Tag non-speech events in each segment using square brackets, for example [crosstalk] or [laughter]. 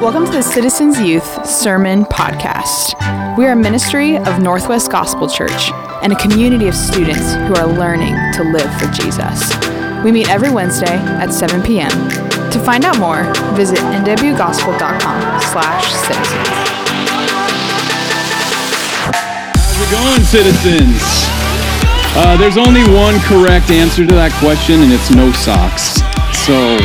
Welcome to the Citizens Youth Sermon Podcast. We are a ministry of Northwest Gospel Church and a community of students who are learning to live for Jesus. We meet every Wednesday at 7 p.m. To find out more, visit nwgospel.com slash citizens. How's it going, citizens? Uh, there's only one correct answer to that question, and it's no socks. So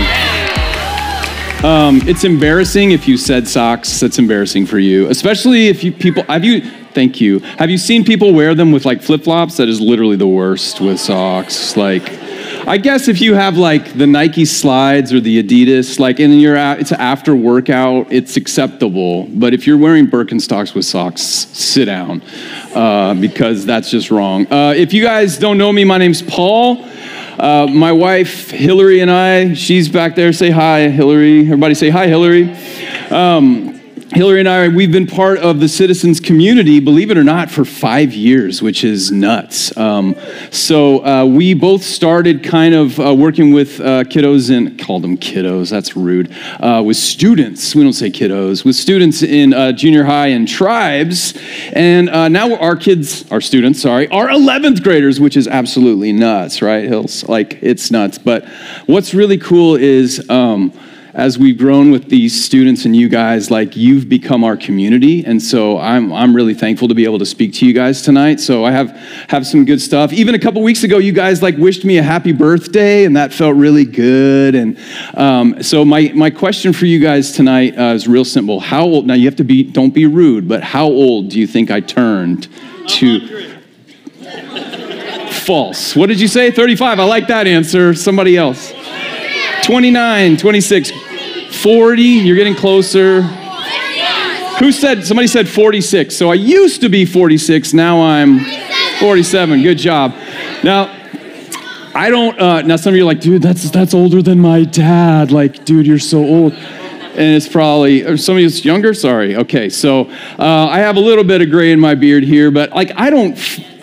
um, it's embarrassing if you said socks. That's embarrassing for you, especially if you people have you. Thank you. Have you seen people wear them with like flip flops? That is literally the worst with socks. Like, I guess if you have like the Nike slides or the Adidas, like, and you're at, it's after workout, it's acceptable. But if you're wearing Birkenstocks with socks, sit down uh, because that's just wrong. Uh, if you guys don't know me, my name's Paul. Uh, my wife, Hillary, and I, she's back there. Say hi, Hillary. Everybody say hi, Hillary. Um, Hillary and I, we've been part of the citizens community, believe it or not, for five years, which is nuts. Um, so uh, we both started kind of uh, working with uh, kiddos and called them kiddos. That's rude. Uh, with students, we don't say kiddos. With students in uh, junior high and tribes, and uh, now our kids, our students, sorry, are 11th graders, which is absolutely nuts, right, Hills? Like it's nuts. But what's really cool is. Um, as we've grown with these students and you guys, like you've become our community. And so I'm, I'm really thankful to be able to speak to you guys tonight. So I have, have some good stuff. Even a couple weeks ago, you guys like wished me a happy birthday and that felt really good. And um, so my, my question for you guys tonight uh, is real simple. How old, now you have to be, don't be rude, but how old do you think I turned to? False. What did you say? 35. I like that answer. Somebody else. 29, 26, 40, you're getting closer. Who said, somebody said 46. So I used to be 46, now I'm 47. Good job. Now, I don't, uh, now some of you are like, dude, that's, that's older than my dad. Like, dude, you're so old. And it's probably, or some of you is younger? Sorry. Okay, so uh, I have a little bit of gray in my beard here, but like, I don't,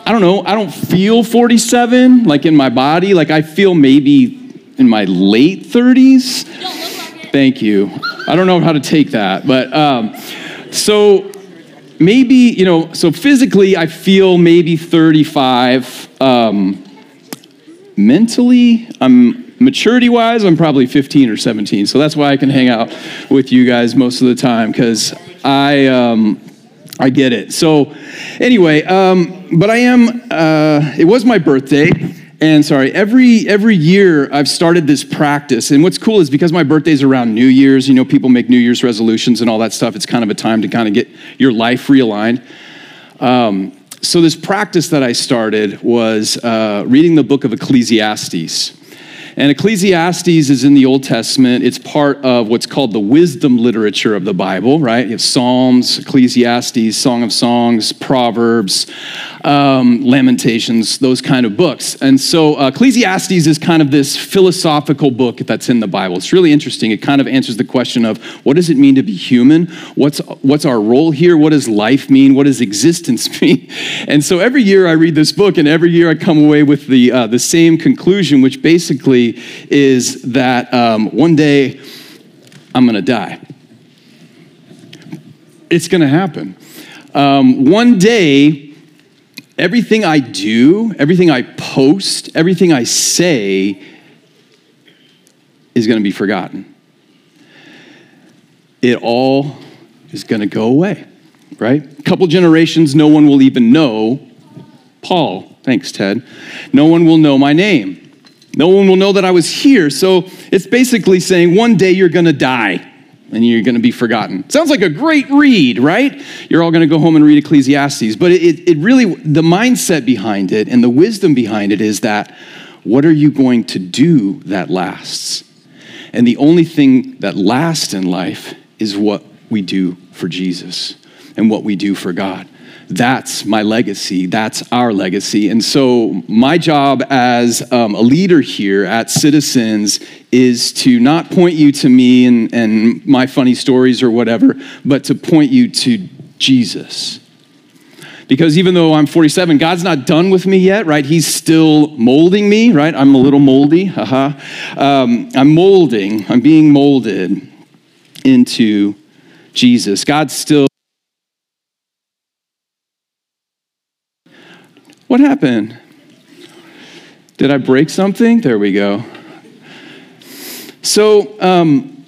I don't know, I don't feel 47, like in my body. Like, I feel maybe in my late 30s. Thank you. I don't know how to take that, but um, so maybe, you know, so physically I feel maybe 35. Um, mentally, I'm maturity wise, I'm probably 15 or 17. So that's why I can hang out with you guys most of the time because I. Um, I get it. So, anyway, um, but I am, uh, it was my birthday, and sorry, every every year I've started this practice. And what's cool is because my birthday's around New Year's, you know, people make New Year's resolutions and all that stuff. It's kind of a time to kind of get your life realigned. Um, so this practice that I started was uh, reading the book of Ecclesiastes. And Ecclesiastes is in the Old Testament. It's part of what's called the wisdom literature of the Bible, right? You have Psalms, Ecclesiastes, Song of Songs, Proverbs, um, Lamentations, those kind of books. And so uh, Ecclesiastes is kind of this philosophical book that's in the Bible. It's really interesting. It kind of answers the question of what does it mean to be human? What's, what's our role here? What does life mean? What does existence [laughs] mean? And so every year I read this book, and every year I come away with the, uh, the same conclusion, which basically is that um, one day I'm going to die. It's going to happen. Um, one day, everything I do, everything I post, everything I say is going to be forgotten. It all is going to go away, right? A couple generations, no one will even know Paul. Thanks, Ted. No one will know my name. No one will know that I was here. So it's basically saying one day you're going to die and you're going to be forgotten. Sounds like a great read, right? You're all going to go home and read Ecclesiastes. But it, it really, the mindset behind it and the wisdom behind it is that what are you going to do that lasts? And the only thing that lasts in life is what we do for Jesus and what we do for God. That's my legacy. That's our legacy. And so, my job as um, a leader here at Citizens is to not point you to me and, and my funny stories or whatever, but to point you to Jesus. Because even though I'm 47, God's not done with me yet, right? He's still molding me, right? I'm a little moldy, haha. Um, I'm molding, I'm being molded into Jesus. God still. What happened? Did I break something? There we go. So, um,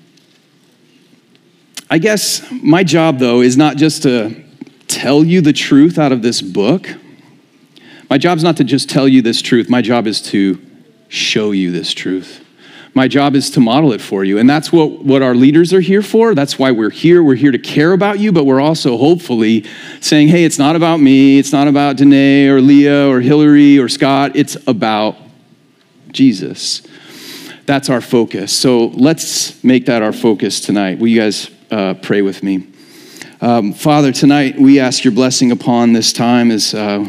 I guess my job, though, is not just to tell you the truth out of this book. My job is not to just tell you this truth. My job is to show you this truth. My job is to model it for you. And that's what, what our leaders are here for. That's why we're here. We're here to care about you, but we're also hopefully saying, hey, it's not about me. It's not about Danae or Leah or Hillary or Scott. It's about Jesus. That's our focus. So let's make that our focus tonight. Will you guys uh, pray with me? Um, Father, tonight we ask your blessing upon this time as uh,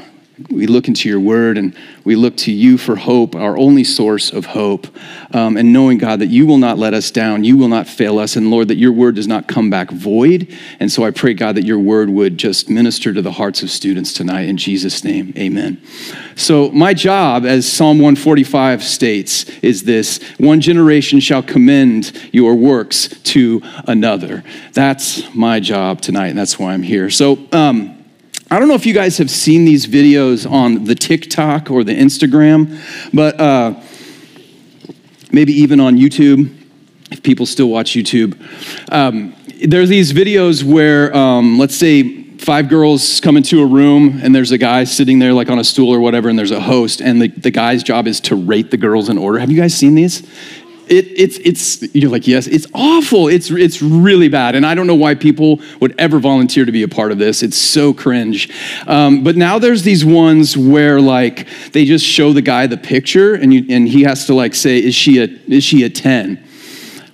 we look into your word and we look to you for hope, our only source of hope. Um, and knowing, God, that you will not let us down, you will not fail us. And Lord, that your word does not come back void. And so I pray, God, that your word would just minister to the hearts of students tonight. In Jesus' name, amen. So, my job, as Psalm 145 states, is this one generation shall commend your works to another. That's my job tonight, and that's why I'm here. So, um, I don't know if you guys have seen these videos on the TikTok or the Instagram, but uh, maybe even on YouTube, if people still watch YouTube. Um, there's these videos where, um, let's say, five girls come into a room and there's a guy sitting there like on a stool or whatever, and there's a host, and the, the guy's job is to rate the girls in order. Have you guys seen these? It, it's, it's, you're like, yes, it's awful. It's, it's really bad. And I don't know why people would ever volunteer to be a part of this. It's so cringe. Um, but now there's these ones where like they just show the guy the picture and, you, and he has to like say, is she a, is she a 10?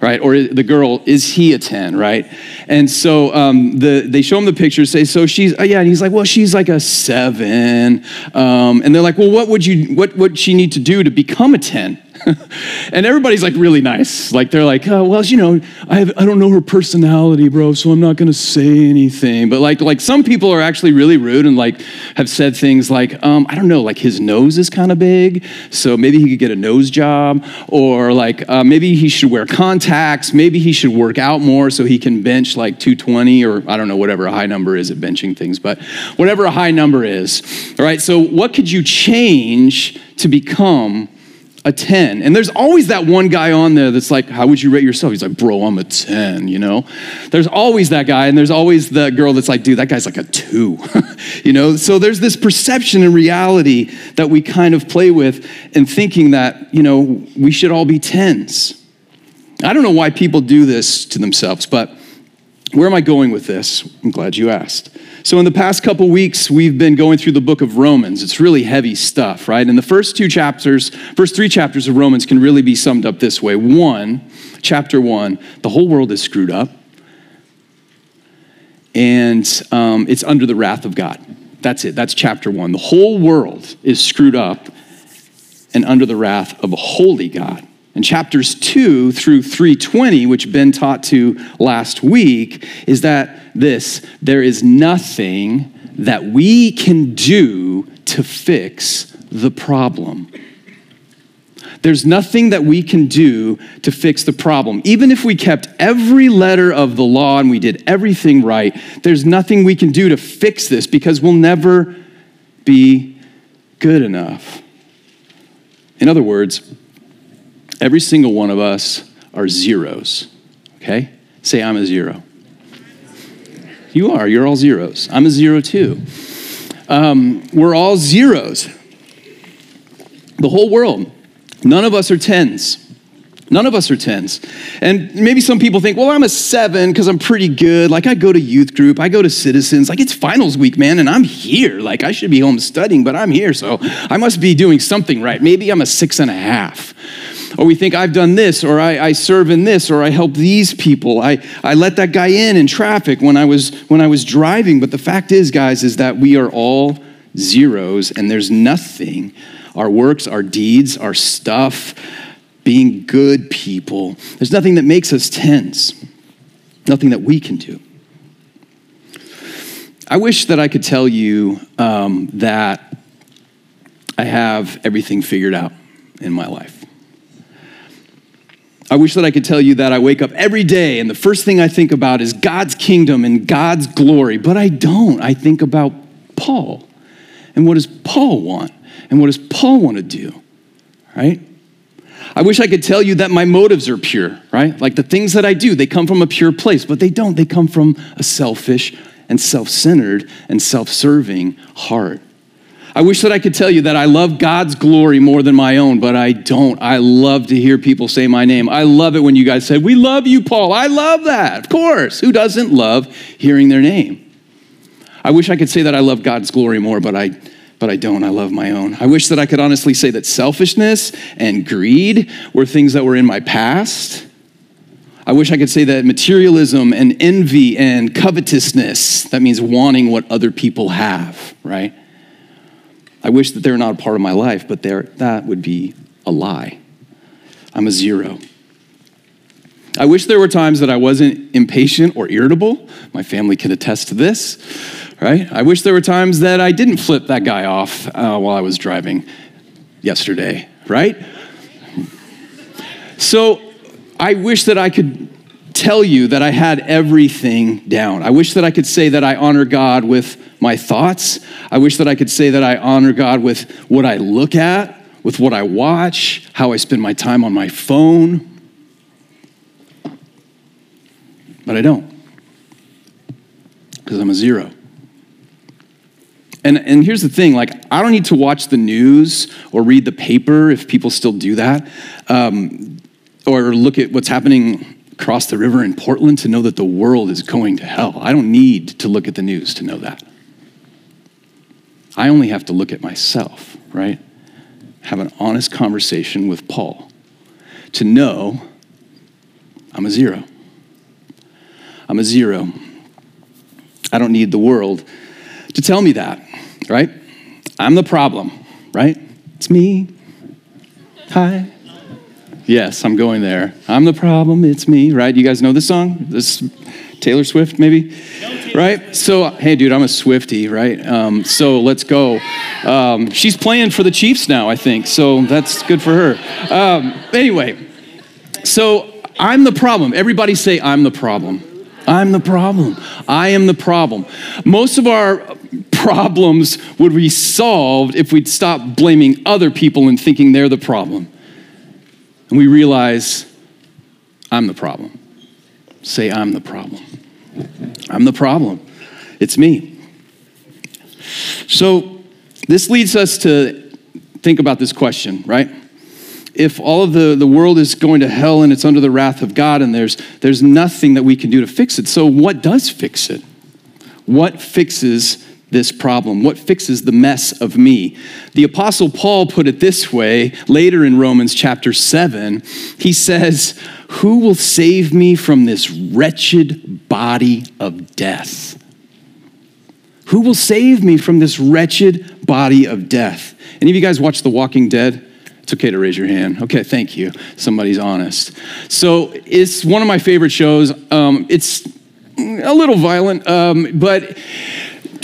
right? Or the girl, is he a 10, right? And so um, the, they show him the picture, say, so she's, oh, yeah, and he's like, well, she's like a seven. Um, and they're like, well, what would you, what would she need to do to become a 10? [laughs] and everybody's like really nice. Like they're like, oh, well, you know, I, have, I don't know her personality, bro, so I'm not to say anything. But like, like some people are actually really rude and like have said things like, um, I don't know, like his nose is kind of big, so maybe he could get a nose job, or like uh, maybe he should wear contacts, maybe he should work out more so he can bench like 220 or I don't know whatever a high number is at benching things, but whatever a high number is. All right, so what could you change to become a 10. And there's always that one guy on there that's like, How would you rate yourself? He's like, Bro, I'm a 10, you know? There's always that guy, and there's always the girl that's like, Dude, that guy's like a two, [laughs] you know? So there's this perception and reality that we kind of play with and thinking that, you know, we should all be 10s. I don't know why people do this to themselves, but where am I going with this? I'm glad you asked. So, in the past couple weeks, we've been going through the book of Romans. It's really heavy stuff, right? And the first two chapters, first three chapters of Romans can really be summed up this way. One, chapter one, the whole world is screwed up, and um, it's under the wrath of God. That's it. That's chapter one. The whole world is screwed up and under the wrath of a holy God. And chapters 2 through 320, which Ben taught to last week, is that this there is nothing that we can do to fix the problem. There's nothing that we can do to fix the problem. Even if we kept every letter of the law and we did everything right, there's nothing we can do to fix this because we'll never be good enough. In other words, Every single one of us are zeros, okay? Say, I'm a zero. You are, you're all zeros. I'm a zero too. Um, we're all zeros. The whole world. None of us are tens. None of us are tens. And maybe some people think, well, I'm a seven because I'm pretty good. Like, I go to youth group, I go to citizens. Like, it's finals week, man, and I'm here. Like, I should be home studying, but I'm here, so I must be doing something right. Maybe I'm a six and a half. Or we think I've done this, or I, I serve in this, or I help these people. I, I let that guy in in traffic when I was when I was driving. But the fact is, guys, is that we are all zeros, and there's nothing. Our works, our deeds, our stuff, being good people. There's nothing that makes us tens. Nothing that we can do. I wish that I could tell you um, that I have everything figured out in my life. I wish that I could tell you that I wake up every day and the first thing I think about is God's kingdom and God's glory, but I don't. I think about Paul. And what does Paul want? And what does Paul want to do? Right? I wish I could tell you that my motives are pure, right? Like the things that I do, they come from a pure place, but they don't. They come from a selfish and self centered and self serving heart. I wish that I could tell you that I love God's glory more than my own, but I don't. I love to hear people say my name. I love it when you guys say, We love you, Paul. I love that. Of course. Who doesn't love hearing their name? I wish I could say that I love God's glory more, but I but I don't. I love my own. I wish that I could honestly say that selfishness and greed were things that were in my past. I wish I could say that materialism and envy and covetousness, that means wanting what other people have, right? I wish that they're not a part of my life, but that would be a lie. I'm a zero. I wish there were times that I wasn't impatient or irritable. My family can attest to this right? I wish there were times that I didn't flip that guy off uh, while I was driving yesterday, right? So I wish that I could tell you that I had everything down. I wish that I could say that I honor God with my thoughts. I wish that I could say that I honor God with what I look at, with what I watch, how I spend my time on my phone. But I don't, because I'm a zero. And, and here's the thing like, I don't need to watch the news or read the paper if people still do that, um, or look at what's happening across the river in Portland to know that the world is going to hell. I don't need to look at the news to know that. I only have to look at myself, right? Have an honest conversation with Paul to know I'm a zero. I'm a zero. I don't need the world to tell me that right? I'm the problem, right? It's me. Hi. Yes, I'm going there. I'm the problem, it's me, right? You guys know this song? This Taylor Swift, maybe? Right? So, hey, dude, I'm a Swifty, right? Um, so let's go. Um, she's playing for the Chiefs now, I think, so that's good for her. Um, anyway, so I'm the problem. Everybody say, I'm the problem. I'm the problem. I am the problem. Most of our problems would be solved if we'd stop blaming other people and thinking they're the problem. And we realize, I'm the problem. Say, I'm the problem. I'm the problem. It's me. So, this leads us to think about this question, right? if all of the, the world is going to hell and it's under the wrath of God and there's, there's nothing that we can do to fix it, so what does fix it? What fixes this problem? What fixes the mess of me? The Apostle Paul put it this way later in Romans chapter 7. He says, Who will save me from this wretched body of death? Who will save me from this wretched body of death? Any of you guys watch The Walking Dead? It's okay to raise your hand. Okay, thank you. Somebody's honest. So it's one of my favorite shows. Um, it's a little violent, um, but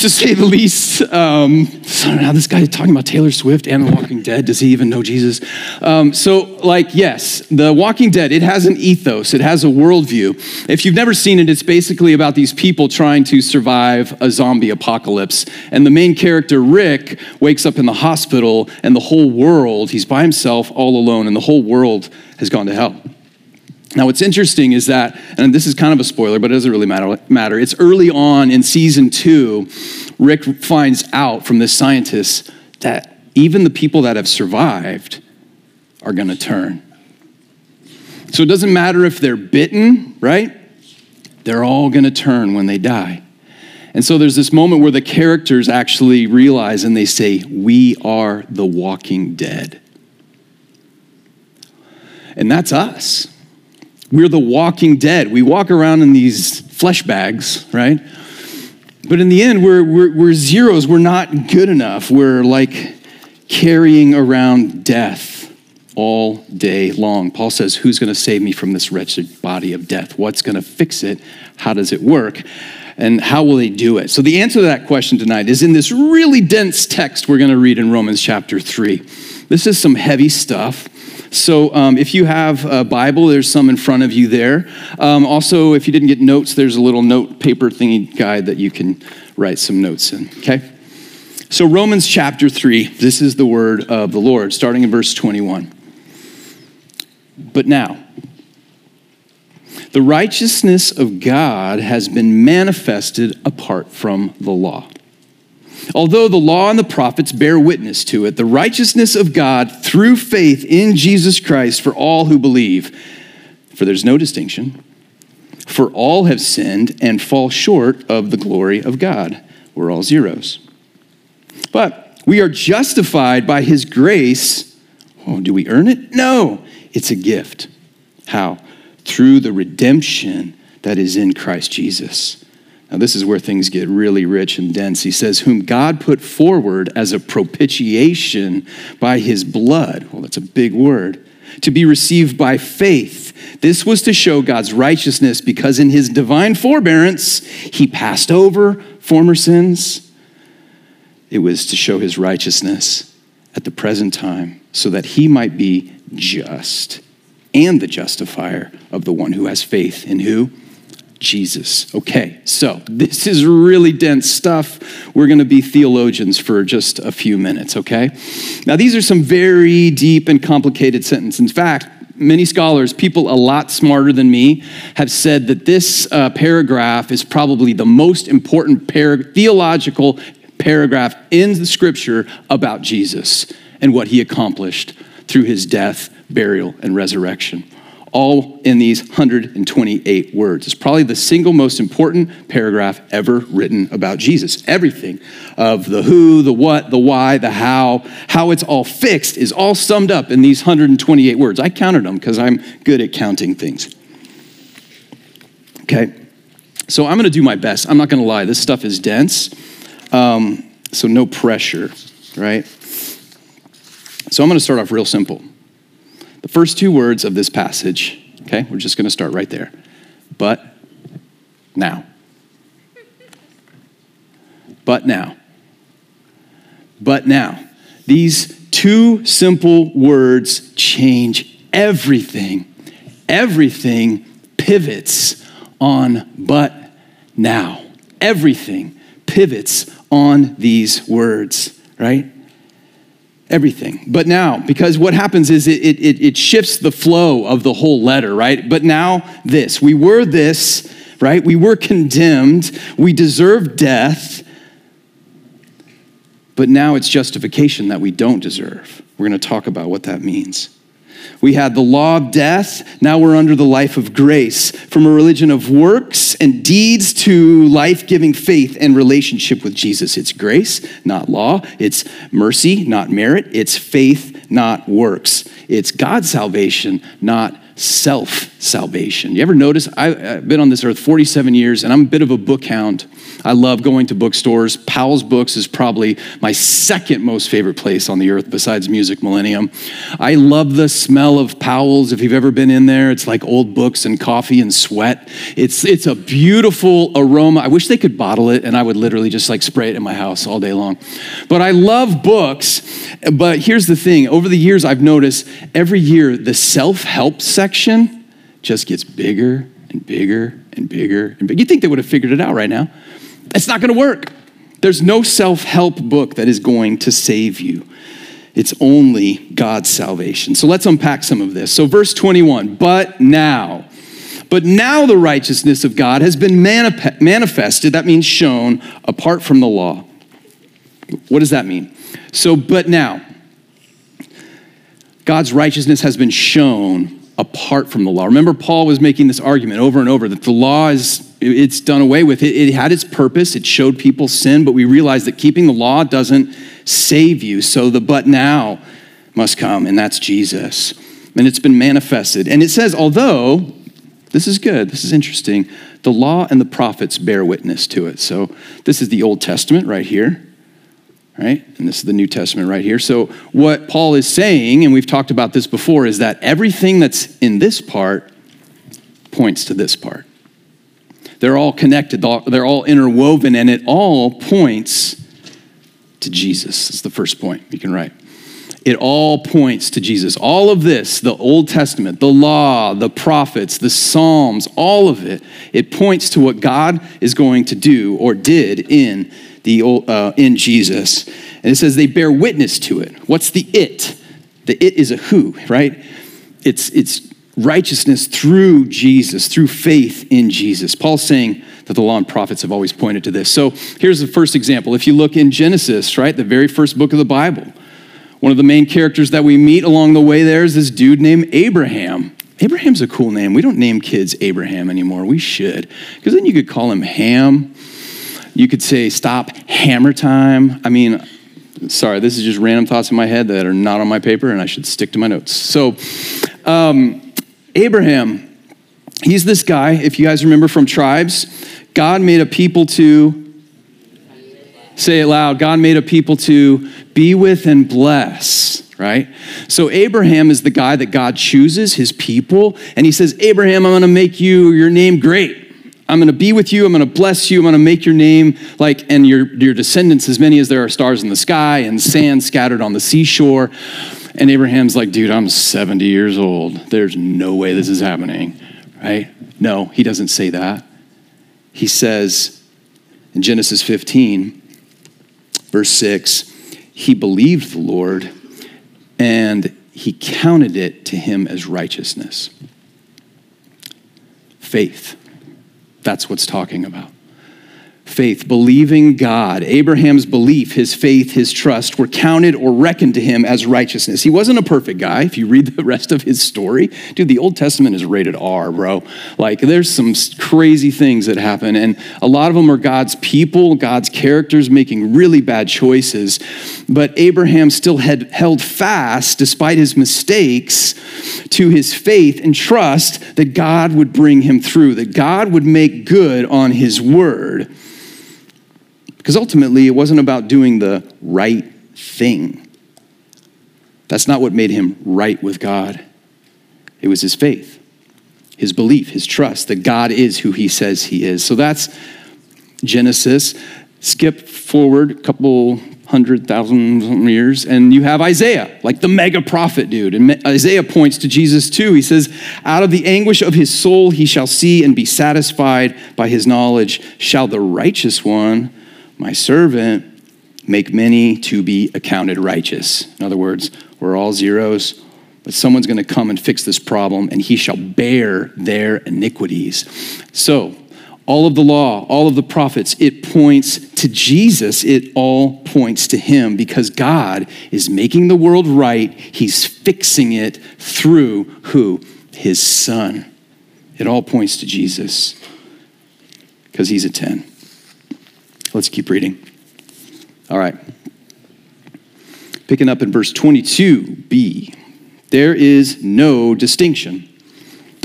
to say the least. Um, this guy is talking about Taylor Swift and The Walking Dead. Does he even know Jesus? Um, so, like, yes, The Walking Dead, it has an ethos, it has a worldview. If you've never seen it, it's basically about these people trying to survive a zombie apocalypse. And the main character, Rick, wakes up in the hospital, and the whole world, he's by himself, all alone, and the whole world has gone to hell. Now, what's interesting is that, and this is kind of a spoiler, but it doesn't really matter. matter. It's early on in season two, Rick finds out from this scientist that even the people that have survived are going to turn. So it doesn't matter if they're bitten, right? They're all going to turn when they die. And so there's this moment where the characters actually realize and they say, We are the walking dead. And that's us. We're the walking dead. We walk around in these flesh bags, right? But in the end, we're, we're, we're zeros. We're not good enough. We're like carrying around death all day long. Paul says, Who's going to save me from this wretched body of death? What's going to fix it? How does it work? And how will they do it? So, the answer to that question tonight is in this really dense text we're going to read in Romans chapter 3. This is some heavy stuff. So um, if you have a Bible, there's some in front of you there. Um, also, if you didn't get notes, there's a little note paper thingy guide that you can write some notes in, okay? So, Romans chapter 3, this is the word of the Lord, starting in verse 21. But now, the righteousness of God has been manifested apart from the law. Although the law and the prophets bear witness to it, the righteousness of God through faith in Jesus Christ for all who believe, for there's no distinction, for all have sinned and fall short of the glory of God. We're all zeros. But we are justified by his grace. Oh, do we earn it? No, it's a gift. How? Through the redemption that is in Christ Jesus. Now, this is where things get really rich and dense. He says, Whom God put forward as a propitiation by his blood. Well, that's a big word. To be received by faith. This was to show God's righteousness because in his divine forbearance, he passed over former sins. It was to show his righteousness at the present time so that he might be just and the justifier of the one who has faith in who? Jesus. Okay, so this is really dense stuff. We're going to be theologians for just a few minutes, okay? Now, these are some very deep and complicated sentences. In fact, many scholars, people a lot smarter than me, have said that this uh, paragraph is probably the most important par- theological paragraph in the scripture about Jesus and what he accomplished through his death, burial, and resurrection all in these 128 words. It's probably the single most important paragraph ever written about Jesus. Everything of the who, the what, the why, the how, how it's all fixed is all summed up in these 128 words. I counted them because I'm good at counting things. Okay, so I'm going to do my best. I'm not going to lie, this stuff is dense, um, so no pressure, right? So I'm going to start off real simple. The first two words of this passage, okay, we're just going to start right there. But now. But now. But now. These two simple words change everything. Everything pivots on but now. Everything pivots on these words, right? Everything. But now, because what happens is it, it, it shifts the flow of the whole letter, right? But now, this. We were this, right? We were condemned. We deserve death. But now it's justification that we don't deserve. We're going to talk about what that means. We had the law of death. Now we're under the life of grace. From a religion of works and deeds to life giving faith and relationship with Jesus. It's grace, not law. It's mercy, not merit. It's faith, not works. It's God's salvation, not self salvation. You ever notice? I've been on this earth 47 years and I'm a bit of a book hound. I love going to bookstores. Powell's Books is probably my second most favorite place on the earth besides Music Millennium. I love the smell of Powell's. If you've ever been in there, it's like old books and coffee and sweat. It's, it's a beautiful aroma. I wish they could bottle it and I would literally just like spray it in my house all day long. But I love books. But here's the thing over the years, I've noticed every year the self help section just gets bigger and bigger and bigger and bigger. You think they would have figured it out right now? It's not going to work. There's no self help book that is going to save you. It's only God's salvation. So let's unpack some of this. So, verse 21 But now, but now the righteousness of God has been manifested, that means shown, apart from the law. What does that mean? So, but now, God's righteousness has been shown apart from the law. Remember, Paul was making this argument over and over that the law is it's done away with. It, it had its purpose. It showed people sin, but we realize that keeping the law doesn't save you. So the but now must come, and that's Jesus. And it's been manifested. And it says, although, this is good, this is interesting, the law and the prophets bear witness to it. So this is the Old Testament right here right? And this is the New Testament right here. So, what Paul is saying, and we've talked about this before, is that everything that's in this part points to this part. They're all connected, they're all interwoven, and it all points to Jesus. That's the first point you can write. it all points to Jesus. All of this, the Old Testament, the law, the prophets, the Psalms, all of it, it points to what God is going to do or did in the uh, in Jesus. And it says they bear witness to it. What's the it? The it is a who, right? It's it's righteousness through Jesus, through faith in Jesus. Paul's saying that the law and prophets have always pointed to this. So here's the first example. If you look in Genesis, right, the very first book of the Bible, one of the main characters that we meet along the way there is this dude named Abraham. Abraham's a cool name. We don't name kids Abraham anymore. We should. Because then you could call him Ham. You could say, stop hammer time. I mean, sorry, this is just random thoughts in my head that are not on my paper, and I should stick to my notes. So, um, Abraham, he's this guy, if you guys remember from tribes, God made a people to Say it loud. God made a people to be with and bless, right? So Abraham is the guy that God chooses, his people, and he says, Abraham, I'm going to make you your name great. I'm going to be with you. I'm going to bless you. I'm going to make your name like, and your, your descendants as many as there are stars in the sky and sand scattered on the seashore. And Abraham's like, dude, I'm 70 years old. There's no way this is happening, right? No, he doesn't say that. He says in Genesis 15, Verse 6 He believed the Lord, and he counted it to him as righteousness. Faith. That's what's talking about faith, believing God, Abraham's belief, his faith, his trust were counted or reckoned to him as righteousness. He wasn't a perfect guy. If you read [laughs] the rest of his story, dude, the Old Testament is rated R, bro. Like, there's some crazy things that happen, and a lot of them are God's people, God's characters making really bad choices. But Abraham still had held fast, despite his mistakes, to his faith and trust that God would bring him through, that God would make good on his word. Because ultimately, it wasn't about doing the right thing. That's not what made him right with God. It was his faith, his belief, his trust that God is who he says he is. So that's Genesis. Skip forward a couple hundred thousand years, and you have Isaiah, like the mega prophet dude. And Isaiah points to Jesus too. He says, Out of the anguish of his soul he shall see and be satisfied by his knowledge. Shall the righteous one my servant, make many to be accounted righteous. In other words, we're all zeros, but someone's going to come and fix this problem, and he shall bear their iniquities. So, all of the law, all of the prophets, it points to Jesus. It all points to him because God is making the world right. He's fixing it through who? His son. It all points to Jesus because he's a 10. Let's keep reading. All right. Picking up in verse 22b. There is no distinction.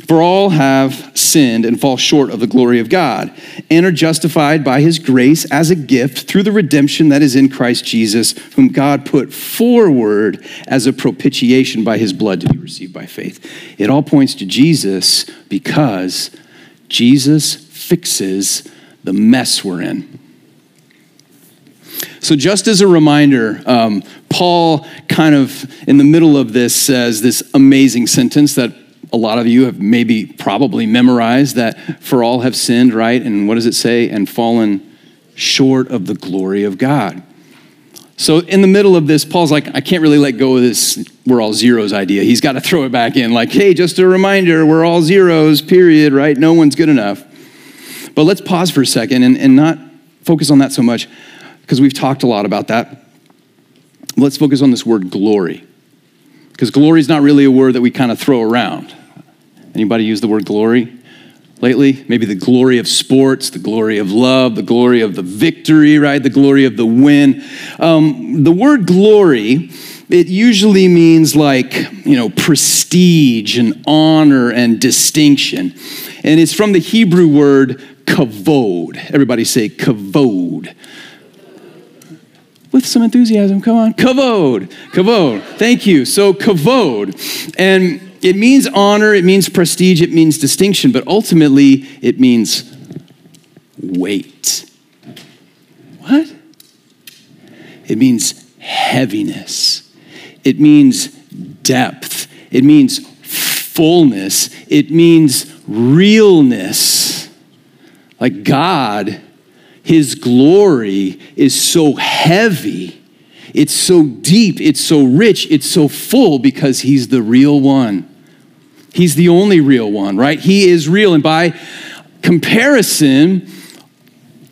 For all have sinned and fall short of the glory of God, and are justified by his grace as a gift through the redemption that is in Christ Jesus, whom God put forward as a propitiation by his blood to be received by faith. It all points to Jesus because Jesus fixes the mess we're in. So, just as a reminder, um, Paul kind of in the middle of this says this amazing sentence that a lot of you have maybe probably memorized that for all have sinned, right? And what does it say? And fallen short of the glory of God. So, in the middle of this, Paul's like, I can't really let go of this we're all zeros idea. He's got to throw it back in, like, hey, just a reminder, we're all zeros, period, right? No one's good enough. But let's pause for a second and, and not focus on that so much because we've talked a lot about that. Let's focus on this word glory. Because glory is not really a word that we kind of throw around. Anybody use the word glory lately? Maybe the glory of sports, the glory of love, the glory of the victory, right? The glory of the win. Um, the word glory, it usually means like, you know, prestige and honor and distinction. And it's from the Hebrew word kavod. Everybody say kavod with some enthusiasm. Come on. Kavod. Kavod. Thank you. So, kavod. And it means honor, it means prestige, it means distinction, but ultimately it means weight. What? It means heaviness. it means depth, it means fullness, it means realness. Like God, His glory is so heavy, it's so deep, it's so rich, it's so full because He's the real one. He's the only real one, right? He is real. And by comparison,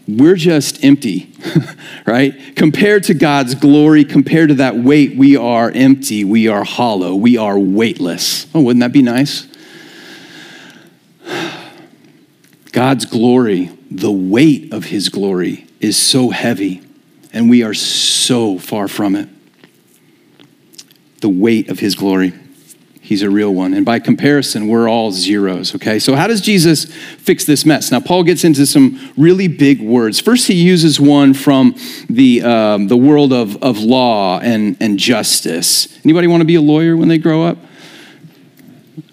we're just empty, [laughs] right? Compared to God's glory, compared to that weight, we are empty, we are hollow, we are weightless. Oh, wouldn't that be nice? [sighs] God's glory, the weight of his glory, is so heavy, and we are so far from it. The weight of his glory. He's a real one. And by comparison, we're all zeros, okay? So, how does Jesus fix this mess? Now, Paul gets into some really big words. First, he uses one from the, um, the world of, of law and, and justice. Anybody want to be a lawyer when they grow up?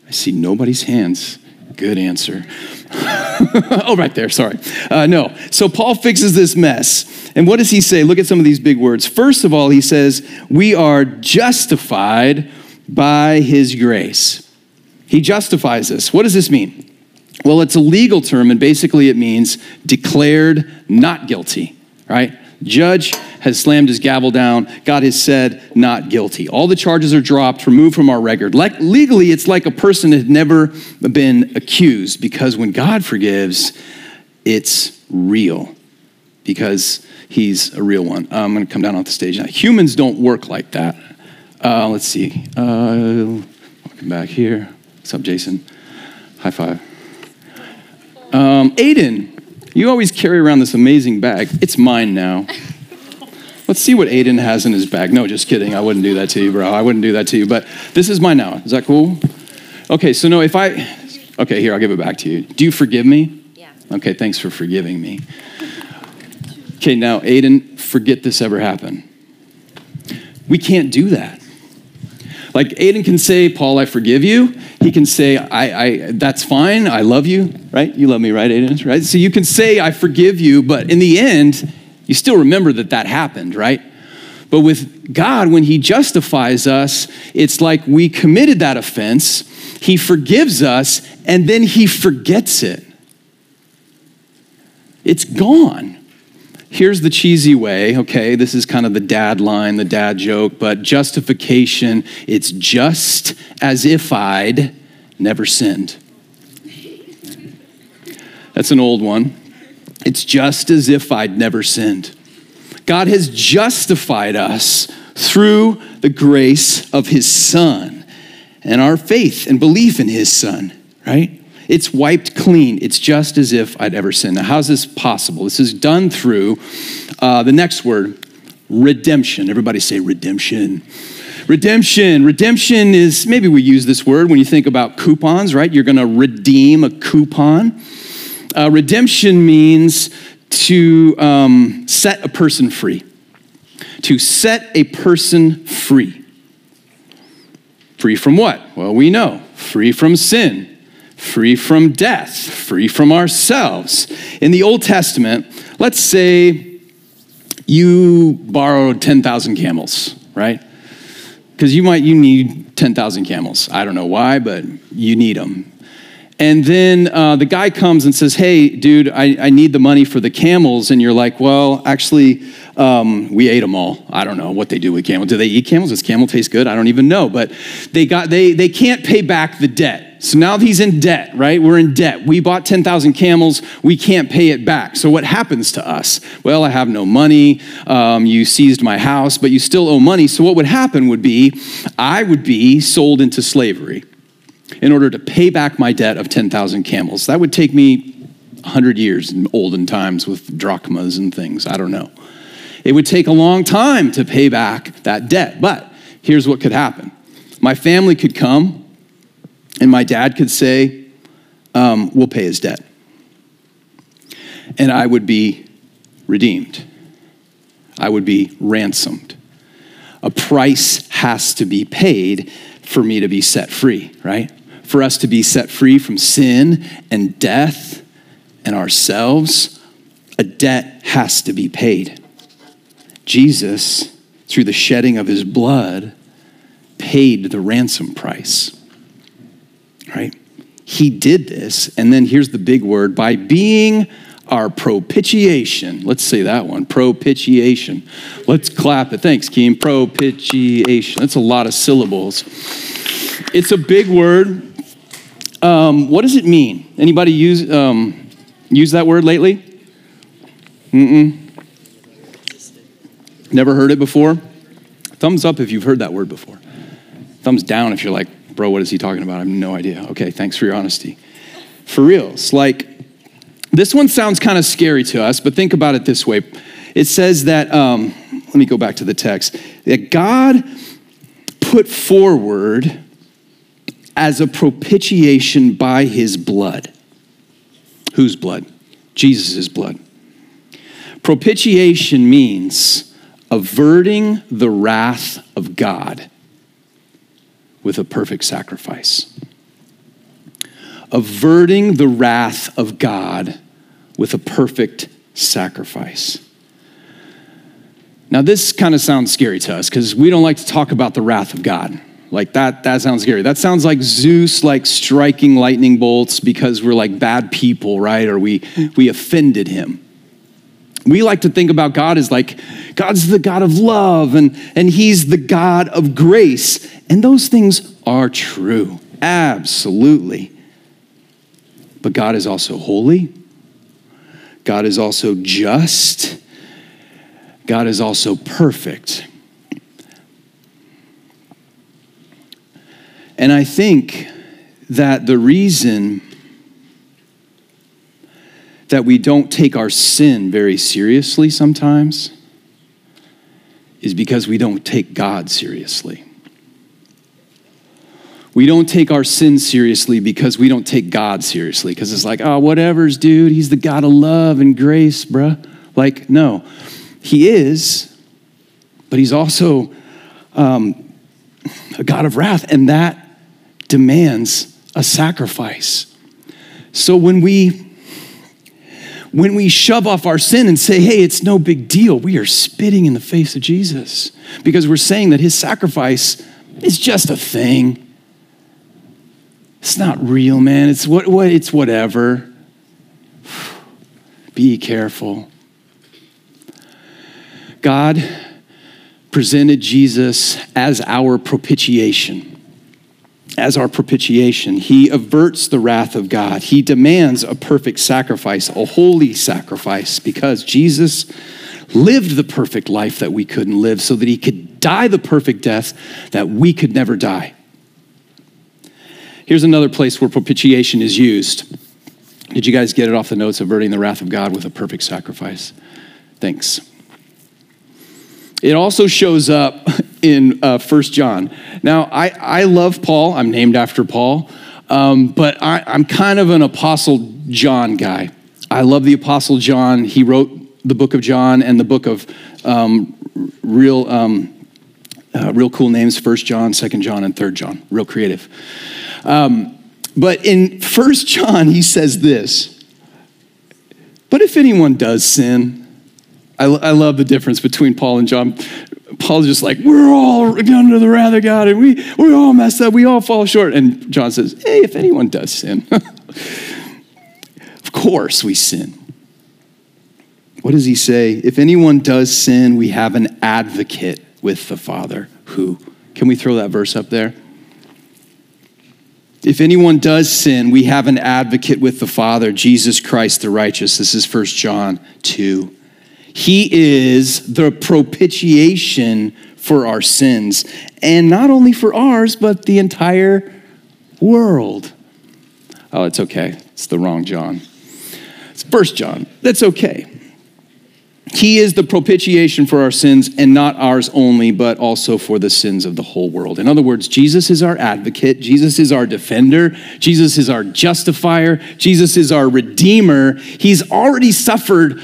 I see nobody's hands. Good answer. [laughs] oh, right there, sorry. Uh, no. So, Paul fixes this mess. And what does he say? Look at some of these big words. First of all, he says, We are justified by his grace. He justifies us. What does this mean? Well, it's a legal term, and basically it means declared not guilty, right? Judge has slammed his gavel down. God has said not guilty. All the charges are dropped, removed from our record. Like, legally, it's like a person had never been accused because when God forgives, it's real because he's a real one. I'm going to come down off the stage now. Humans don't work like that. Uh, let's see. Uh, welcome back here. What's up, Jason? High five. Um, Aiden, you always carry around this amazing bag. It's mine now. [laughs] Let's see what Aiden has in his bag. No, just kidding. I wouldn't do that to you, bro. I wouldn't do that to you. But this is mine now. Is that cool? Okay, so no, if I. Okay, here, I'll give it back to you. Do you forgive me? Yeah. Okay, thanks for forgiving me. Okay, now, Aiden, forget this ever happened. We can't do that. Like Aiden can say, Paul, I forgive you. He can say, I, I, that's fine. I love you, right? You love me, right, Aiden? Right? So you can say, I forgive you, but in the end, you still remember that that happened, right? But with God, when He justifies us, it's like we committed that offense, He forgives us, and then He forgets it. It's gone here's the cheesy way, okay? This is kind of the dad line, the dad joke, but justification, it's just as if I'd never sinned. That's an old one. It's just as if I'd never sinned. God has justified us through the grace of his Son and our faith and belief in his Son, right? It's wiped clean. It's just as if I'd ever sinned. Now, how's this possible? This is done through uh, the next word, redemption. Everybody say redemption. Redemption. Redemption is maybe we use this word when you think about coupons, right? You're going to redeem a coupon. Uh, redemption means to um, set a person free. To set a person free. Free from what? Well, we know. Free from sin free from death, free from ourselves. In the Old Testament, let's say you borrowed 10,000 camels, right? Because you might you need 10,000 camels. I don't know why, but you need them. And then uh, the guy comes and says, Hey, dude, I, I need the money for the camels. And you're like, Well, actually, um, we ate them all. I don't know what they do with camels. Do they eat camels? Does camel taste good? I don't even know. But they, got, they, they can't pay back the debt. So now he's in debt, right? We're in debt. We bought 10,000 camels. We can't pay it back. So what happens to us? Well, I have no money. Um, you seized my house, but you still owe money. So what would happen would be I would be sold into slavery in order to pay back my debt of 10,000 camels. That would take me 100 years in olden times with drachmas and things. I don't know. It would take a long time to pay back that debt. But here's what could happen my family could come and my dad could say, um, We'll pay his debt. And I would be redeemed, I would be ransomed. A price has to be paid for me to be set free, right? For us to be set free from sin and death and ourselves, a debt has to be paid. Jesus, through the shedding of his blood, paid the ransom price. Right? He did this, and then here's the big word by being our propitiation. Let's say that one propitiation. Let's clap it. Thanks, Keem. Propitiation. That's a lot of syllables. It's a big word. Um, what does it mean? Anybody use, um, use that word lately? Mm-mm. Never heard it before? Thumbs up if you've heard that word before. Thumbs down if you're like, bro, what is he talking about? I have no idea. Okay, thanks for your honesty. For reals, like, this one sounds kind of scary to us, but think about it this way. It says that, um, let me go back to the text, that God put forward as a propitiation by his blood. Whose blood? Jesus' blood. Propitiation means averting the wrath of God with a perfect sacrifice. Averting the wrath of God with a perfect sacrifice. Now, this kind of sounds scary to us because we don't like to talk about the wrath of God. Like that, that sounds scary. That sounds like Zeus like striking lightning bolts because we're like bad people, right? Or we we offended him. We like to think about God as like God's the God of love and, and He's the God of grace. And those things are true, absolutely. But God is also holy, God is also just, God is also perfect. And I think that the reason that we don't take our sin very seriously sometimes is because we don't take God seriously. We don't take our sin seriously because we don't take God seriously. Because it's like, oh, whatever's, dude. He's the God of love and grace, bruh. Like, no, He is, but He's also um, a God of wrath, and that demands a sacrifice. So when we when we shove off our sin and say, hey, it's no big deal, we are spitting in the face of Jesus because we're saying that his sacrifice is just a thing. It's not real, man. It's what, what it's whatever. [sighs] Be careful. God presented Jesus as our propitiation as our propitiation. He averts the wrath of God. He demands a perfect sacrifice, a holy sacrifice, because Jesus lived the perfect life that we couldn't live so that he could die the perfect death that we could never die. Here's another place where propitiation is used. Did you guys get it off the notes? Averting the wrath of God with a perfect sacrifice. Thanks. It also shows up in uh, 1 John. Now, I, I love Paul. I'm named after Paul. Um, but I, I'm kind of an Apostle John guy. I love the Apostle John. He wrote the book of John and the book of um, real, um, uh, real cool names First John, Second John, and Third John. Real creative. Um, but in First John, he says this But if anyone does sin, I, I love the difference between Paul and John. Paul's just like, we're all under the wrath of God and we, we all mess up, we all fall short. And John says, hey, if anyone does sin, [laughs] of course we sin. What does he say? If anyone does sin, we have an advocate with the Father. Who? Can we throw that verse up there? If anyone does sin, we have an advocate with the Father, Jesus Christ the righteous. This is 1 John 2. He is the propitiation for our sins, and not only for ours, but the entire world. Oh, it's okay. It's the wrong John. It's First John. That's okay. He is the propitiation for our sins, and not ours only, but also for the sins of the whole world. In other words, Jesus is our advocate, Jesus is our defender, Jesus is our justifier, Jesus is our redeemer. He's already suffered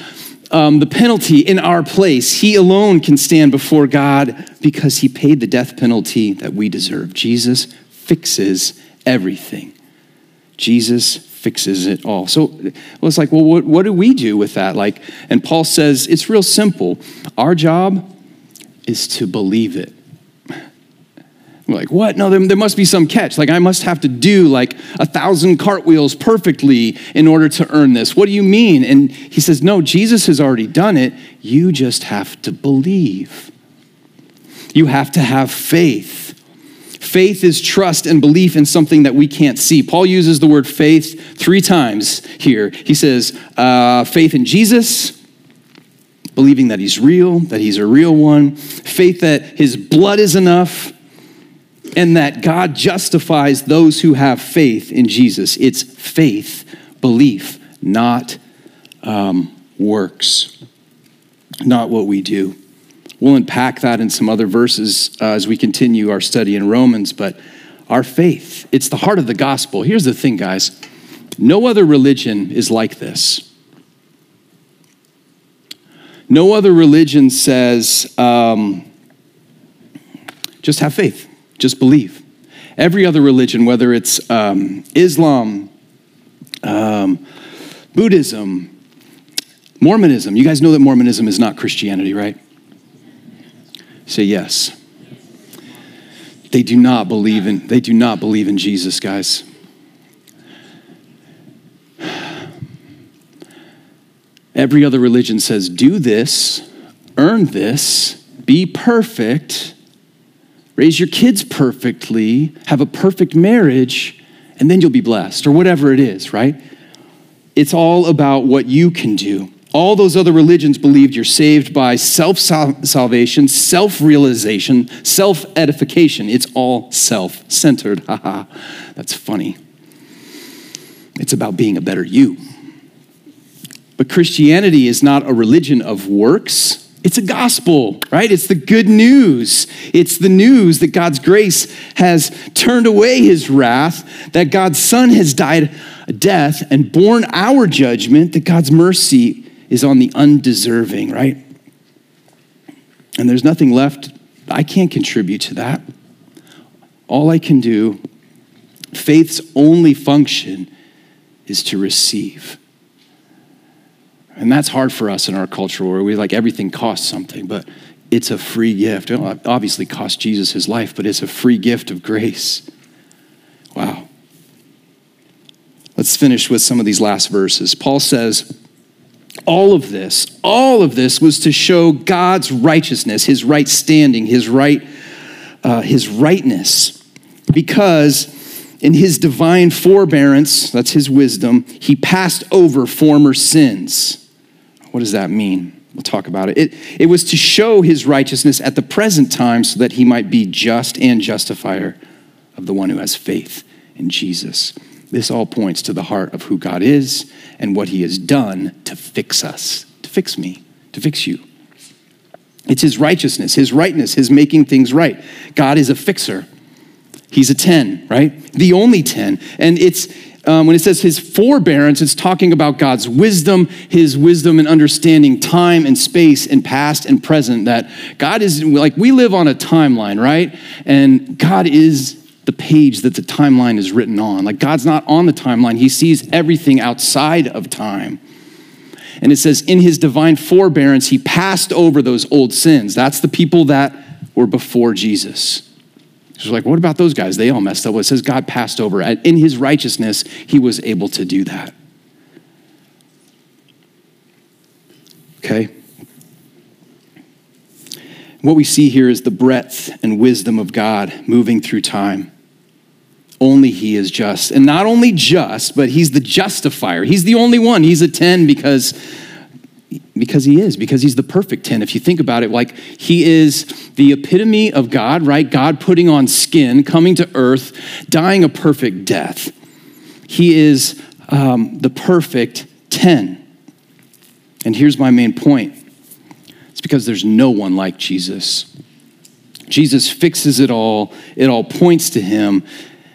um, the penalty in our place. He alone can stand before God because he paid the death penalty that we deserve. Jesus fixes everything. Jesus fixes it all. So well, it's like, well, what, what do we do with that? Like, and Paul says it's real simple. Our job is to believe it. We're like, what? No, there, there must be some catch. Like, I must have to do like a thousand cartwheels perfectly in order to earn this. What do you mean? And he says, no, Jesus has already done it. You just have to believe. You have to have faith. Faith is trust and belief in something that we can't see. Paul uses the word faith three times here. He says, uh, faith in Jesus, believing that he's real, that he's a real one, faith that his blood is enough, and that God justifies those who have faith in Jesus. It's faith, belief, not um, works, not what we do. We'll unpack that in some other verses uh, as we continue our study in Romans, but our faith, it's the heart of the gospel. Here's the thing, guys no other religion is like this. No other religion says, um, just have faith, just believe. Every other religion, whether it's um, Islam, um, Buddhism, Mormonism, you guys know that Mormonism is not Christianity, right? Say yes. They do not believe in they do not believe in Jesus, guys. Every other religion says do this, earn this, be perfect, raise your kids perfectly, have a perfect marriage, and then you'll be blessed or whatever it is, right? It's all about what you can do. All those other religions believed you're saved by self salvation, self realization, self edification. It's all self centered. Haha, [laughs] that's funny. It's about being a better you. But Christianity is not a religion of works. It's a gospel, right? It's the good news. It's the news that God's grace has turned away his wrath, that God's son has died a death and borne our judgment, that God's mercy is on the undeserving, right? And there's nothing left. I can't contribute to that. All I can do, faith's only function is to receive. And that's hard for us in our culture where we like everything costs something, but it's a free gift. It obviously cost Jesus his life, but it's a free gift of grace. Wow. Let's finish with some of these last verses. Paul says, all of this, all of this was to show God's righteousness, his right standing, his right, uh, his rightness. Because in his divine forbearance, that's his wisdom, he passed over former sins. What does that mean? We'll talk about it. it. It was to show his righteousness at the present time so that he might be just and justifier of the one who has faith in Jesus. This all points to the heart of who God is and what he has done to fix us, to fix me, to fix you. It's his righteousness, his rightness, his making things right. God is a fixer. He's a 10, right? The only 10. And it's um, when it says his forbearance, it's talking about God's wisdom, his wisdom and understanding time and space and past and present. That God is like, we live on a timeline, right? And God is the page that the timeline is written on. Like God's not on the timeline, He sees everything outside of time. And it says, in His divine forbearance, He passed over those old sins. That's the people that were before Jesus. It's like, what about those guys? They all messed up. Well, it says God passed over. In His righteousness, He was able to do that. Okay? What we see here is the breadth and wisdom of God moving through time only he is just. And not only just, but he's the justifier. He's the only one. He's a 10 because because he is, because he's the perfect 10. If you think about it, like he is the epitome of God, right? God putting on skin, coming to earth, dying a perfect death. He is um, the perfect 10. And here's my main point it's because there's no one like Jesus. Jesus fixes it all, it all points to him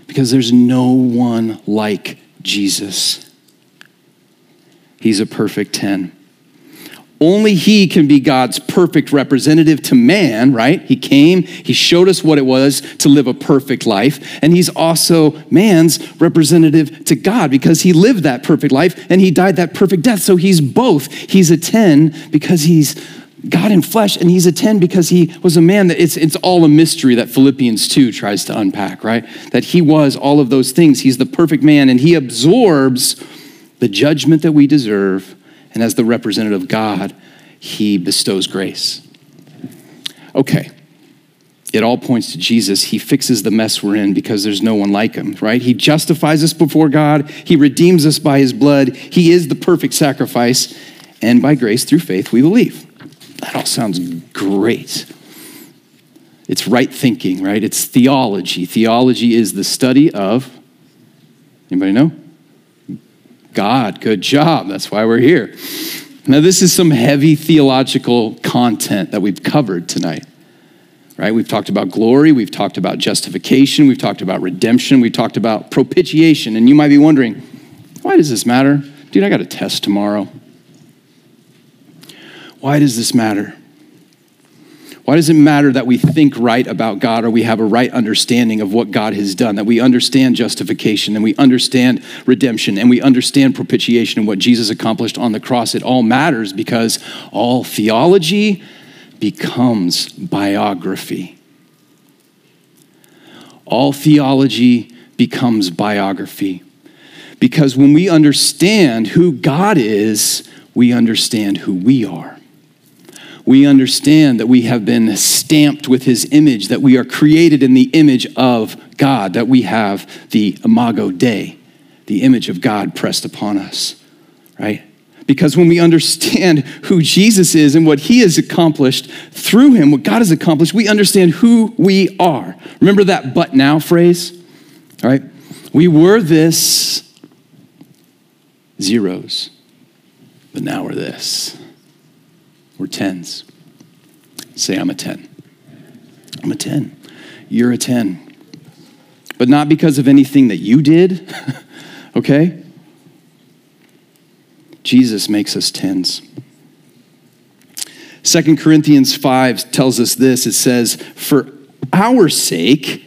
because there's no one like Jesus. He's a perfect 10. Only he can be God's perfect representative to man, right? He came, he showed us what it was to live a perfect life, and he's also man's representative to God because he lived that perfect life and he died that perfect death. So he's both. He's a 10 because he's God in flesh, and he's a 10 because he was a man that it's, it's all a mystery that Philippians 2 tries to unpack, right? That he was all of those things. He's the perfect man, and he absorbs the judgment that we deserve. And as the representative of God, he bestows grace. Okay. It all points to Jesus. He fixes the mess we're in because there's no one like him, right? He justifies us before God. He redeems us by his blood. He is the perfect sacrifice. And by grace, through faith, we believe. That all sounds great. It's right thinking, right? It's theology. Theology is the study of, anybody know? God. Good job. That's why we're here. Now, this is some heavy theological content that we've covered tonight. Right? We've talked about glory, we've talked about justification, we've talked about redemption, we've talked about propitiation. And you might be wondering, why does this matter? Dude, I got a test tomorrow. Why does this matter? Why does it matter that we think right about God or we have a right understanding of what God has done, that we understand justification and we understand redemption and we understand propitiation and what Jesus accomplished on the cross? It all matters because all theology becomes biography. All theology becomes biography. Because when we understand who God is, we understand who we are we understand that we have been stamped with his image, that we are created in the image of God, that we have the imago Dei, the image of God pressed upon us, right? Because when we understand who Jesus is and what he has accomplished through him, what God has accomplished, we understand who we are. Remember that but now phrase? All right? We were this zeros, but now we're this. We're tens. Say, I'm a 10. I'm a 10. You're a 10. But not because of anything that you did, [laughs] okay? Jesus makes us 10s. 2 Corinthians 5 tells us this it says, For our sake,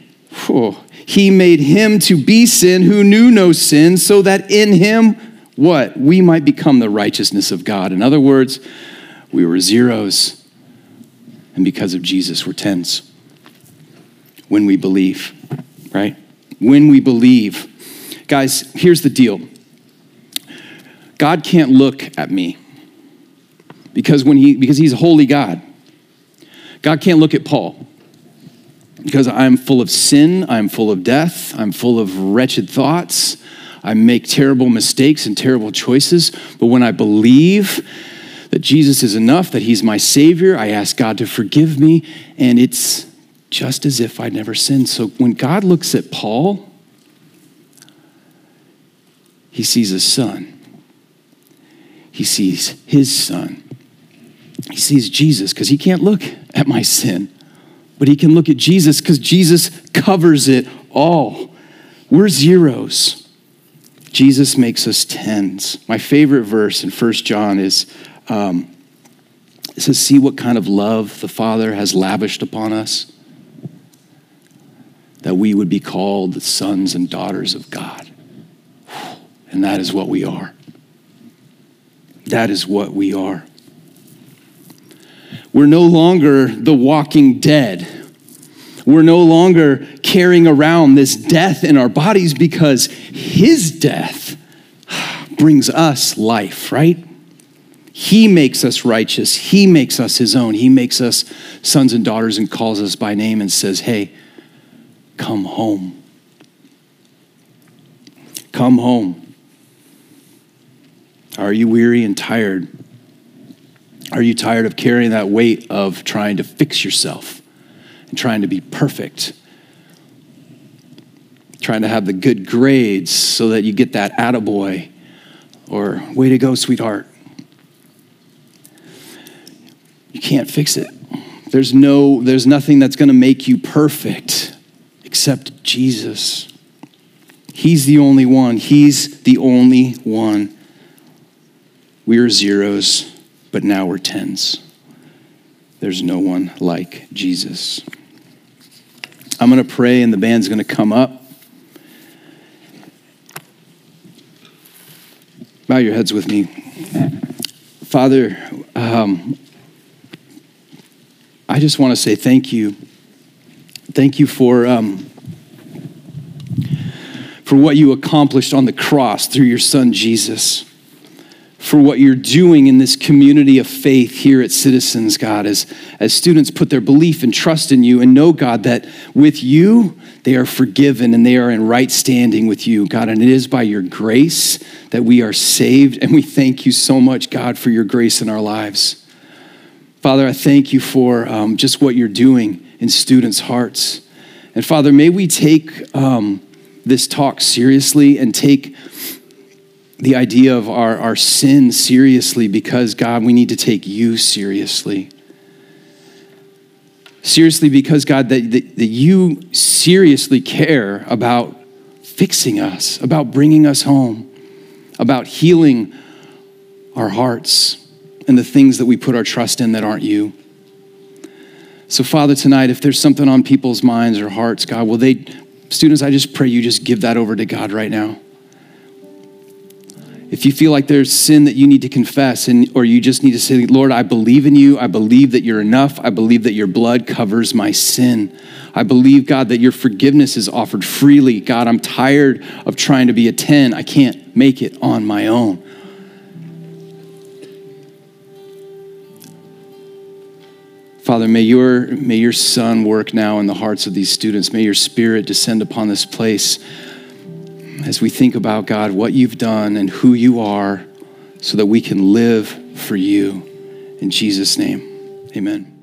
oh, he made him to be sin who knew no sin, so that in him, what? We might become the righteousness of God. In other words, we were zeros, and because of Jesus, we're tens. When we believe, right? When we believe. Guys, here's the deal God can't look at me because, when he, because he's a holy God. God can't look at Paul because I'm full of sin, I'm full of death, I'm full of wretched thoughts. I make terrible mistakes and terrible choices. But when I believe that Jesus is enough, that He's my Savior. I ask God to forgive me, and it's just as if I'd never sinned. So when God looks at Paul, He sees a son. He sees His son. He sees Jesus because He can't look at my sin, but He can look at Jesus because Jesus covers it all. We're zeros. Jesus makes us tens. My favorite verse in First John is um, it says, See what kind of love the Father has lavished upon us, that we would be called the sons and daughters of God. And that is what we are. That is what we are. We're no longer the walking dead. We're no longer carrying around this death in our bodies because his death brings us life, right? He makes us righteous. He makes us his own. He makes us sons and daughters and calls us by name and says, Hey, come home. Come home. Are you weary and tired? Are you tired of carrying that weight of trying to fix yourself and trying to be perfect? Trying to have the good grades so that you get that attaboy or way to go, sweetheart. You can't fix it. There's no there's nothing that's going to make you perfect except Jesus. He's the only one. He's the only one. We are zeros, but now we're tens. There's no one like Jesus. I'm going to pray, and the band's going to come up. Bow your heads with me. Father, um, I just want to say thank you. Thank you for, um, for what you accomplished on the cross through your son Jesus. For what you're doing in this community of faith here at Citizens, God, as, as students put their belief and trust in you and know, God, that with you, they are forgiven and they are in right standing with you, God. And it is by your grace that we are saved. And we thank you so much, God, for your grace in our lives. Father, I thank you for um, just what you're doing in students' hearts. And Father, may we take um, this talk seriously and take the idea of our, our sin seriously because, God, we need to take you seriously. Seriously, because, God, that, that, that you seriously care about fixing us, about bringing us home, about healing our hearts and the things that we put our trust in that aren't you. So, Father, tonight, if there's something on people's minds or hearts, God, will they, students, I just pray you just give that over to God right now. If you feel like there's sin that you need to confess, and, or you just need to say, Lord, I believe in you. I believe that you're enough. I believe that your blood covers my sin. I believe, God, that your forgiveness is offered freely. God, I'm tired of trying to be a 10. I can't make it on my own. Father, may your, may your Son work now in the hearts of these students. May your Spirit descend upon this place as we think about, God, what you've done and who you are so that we can live for you. In Jesus' name, amen.